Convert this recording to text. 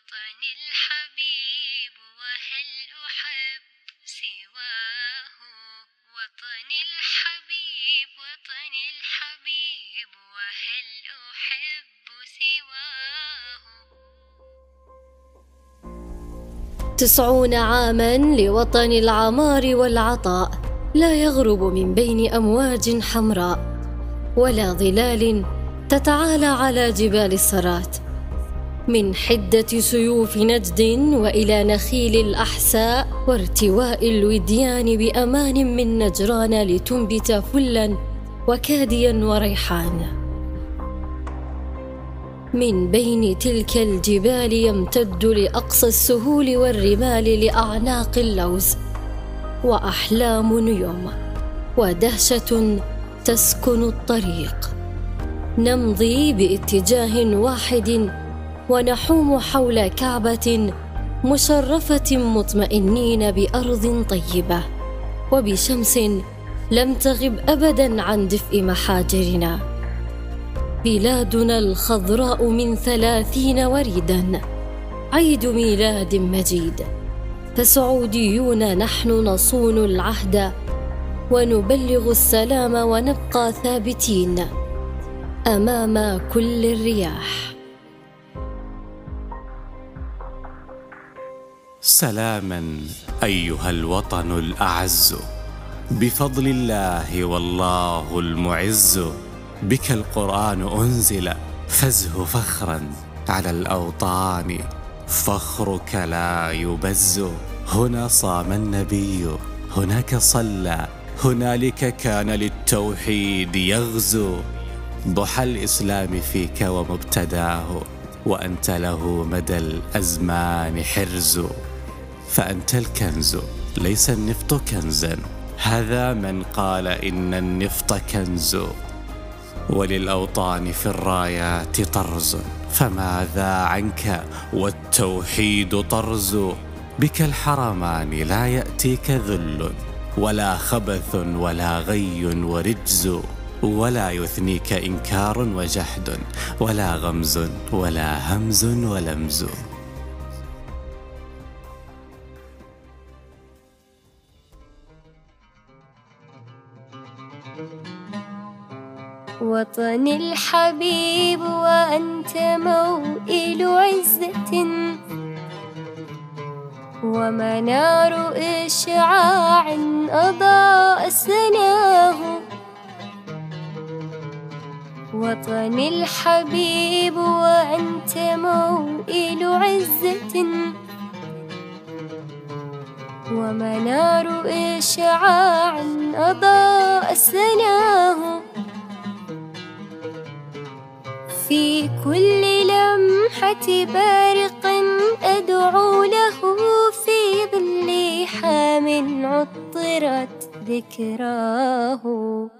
وطني الحبيب وهل أحب سواه؟ وطني الحبيب وطني الحبيب وهل أحب سواه؟ تسعون عاما لوطن العمار والعطاء لا يغرب من بين أمواج حمراء ولا ظلال تتعالى على جبال السرات من حدة سيوف نجد وإلى نخيل الأحساء وارتواء الوديان بأمان من نجران لتنبت فلا وكاديا وريحان. من بين تلك الجبال يمتد لأقصى السهول والرمال لأعناق اللوز وأحلام يوم ودهشة تسكن الطريق. نمضي باتجاه واحد ونحوم حول كعبة مشرفة مطمئنين بأرض طيبة وبشمس لم تغب ابدا عن دفء محاجرنا. بلادنا الخضراء من ثلاثين وريدا. عيد ميلاد مجيد. فسعوديون نحن نصون العهد ونبلغ السلام ونبقى ثابتين أمام كل الرياح. سلاما أيها الوطن الأعز. بفضل الله والله المعز. بك القرآن أنزل فزه فخرا على الأوطان. فخرك لا يبز. هنا صام النبي هناك صلى هنالك كان للتوحيد يغزو ضحى الإسلام فيك ومبتداه وأنت له مدى الأزمان حرز. فأنت الكنز ليس النفط كنزا. هذا من قال إن النفط كنز. وللأوطان في الرايات طرز. فماذا عنك؟ والتوحيد طرز. بك الحرمان لا يأتيك ذل ولا خبث ولا غي ورجز. ولا يثنيك إنكار وجحد ولا غمز ولا همز ولمز وطني الحبيب وأنت موئل عزة ومنار إشعاع أضاء سناه وطني الحبيب وأنت موئل عزة ومنار إشعاع بارق أدعو له في ظل حام عطرت ذكراه.